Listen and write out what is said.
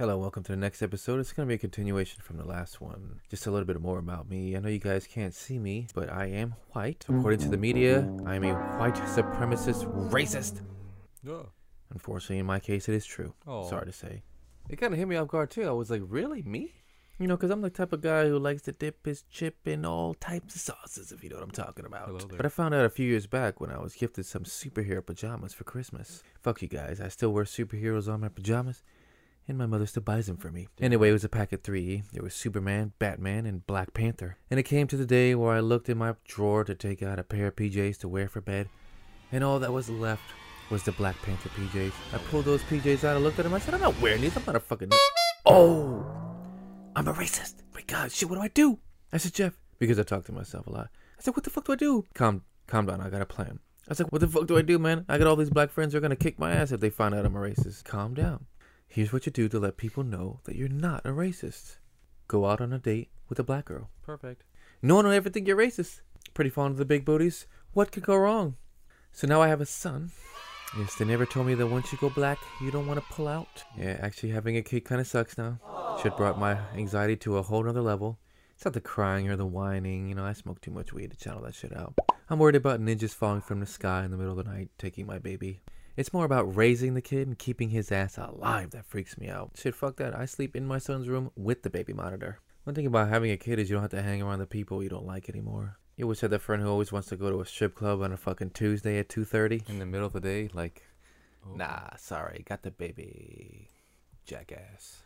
Hello, welcome to the next episode. It's going to be a continuation from the last one. Just a little bit more about me. I know you guys can't see me, but I am white. According to the media, I am a white supremacist racist. Yeah. Unfortunately, in my case, it is true. Oh. Sorry to say. It kind of hit me off guard too. I was like, really? Me? You know, because I'm the type of guy who likes to dip his chip in all types of sauces, if you know what I'm talking about. But I found out a few years back when I was gifted some superhero pajamas for Christmas. Fuck you guys, I still wear superheroes on my pajamas, and my mother still buys them for me. Anyway, it was a pack of three. There was Superman, Batman, and Black Panther. And it came to the day where I looked in my drawer to take out a pair of PJs to wear for bed, and all that was left was the Black Panther PJs. I pulled those PJs out, I looked at them, I said, I'm not wearing these, I'm not a fucking. Oh! I'm a racist. My God, shit, what do I do? I said, Jeff, because I talk to myself a lot. I said, what the fuck do I do? Calm, calm down. I got a plan. I said, what the fuck do I do, man? I got all these black friends who are gonna kick my ass if they find out I'm a racist. Calm down. Here's what you do to let people know that you're not a racist. Go out on a date with a black girl. Perfect. No one will ever think you're racist. Pretty fond of the big booties. What could go wrong? So now I have a son. Yes, they never told me that once you go black, you don't want to pull out. Yeah, actually having a kid kind of sucks now. Shit brought my anxiety to a whole nother level. It's not the crying or the whining. You know, I smoke too much weed to channel that shit out. I'm worried about ninjas falling from the sky in the middle of the night, taking my baby. It's more about raising the kid and keeping his ass alive that freaks me out. Shit, fuck that. I sleep in my son's room with the baby monitor. One thing about having a kid is you don't have to hang around the people you don't like anymore. You always have that friend who always wants to go to a strip club on a fucking Tuesday at 2.30. In the middle of the day, like, oh, Nah, sorry. Got the baby. Jackass.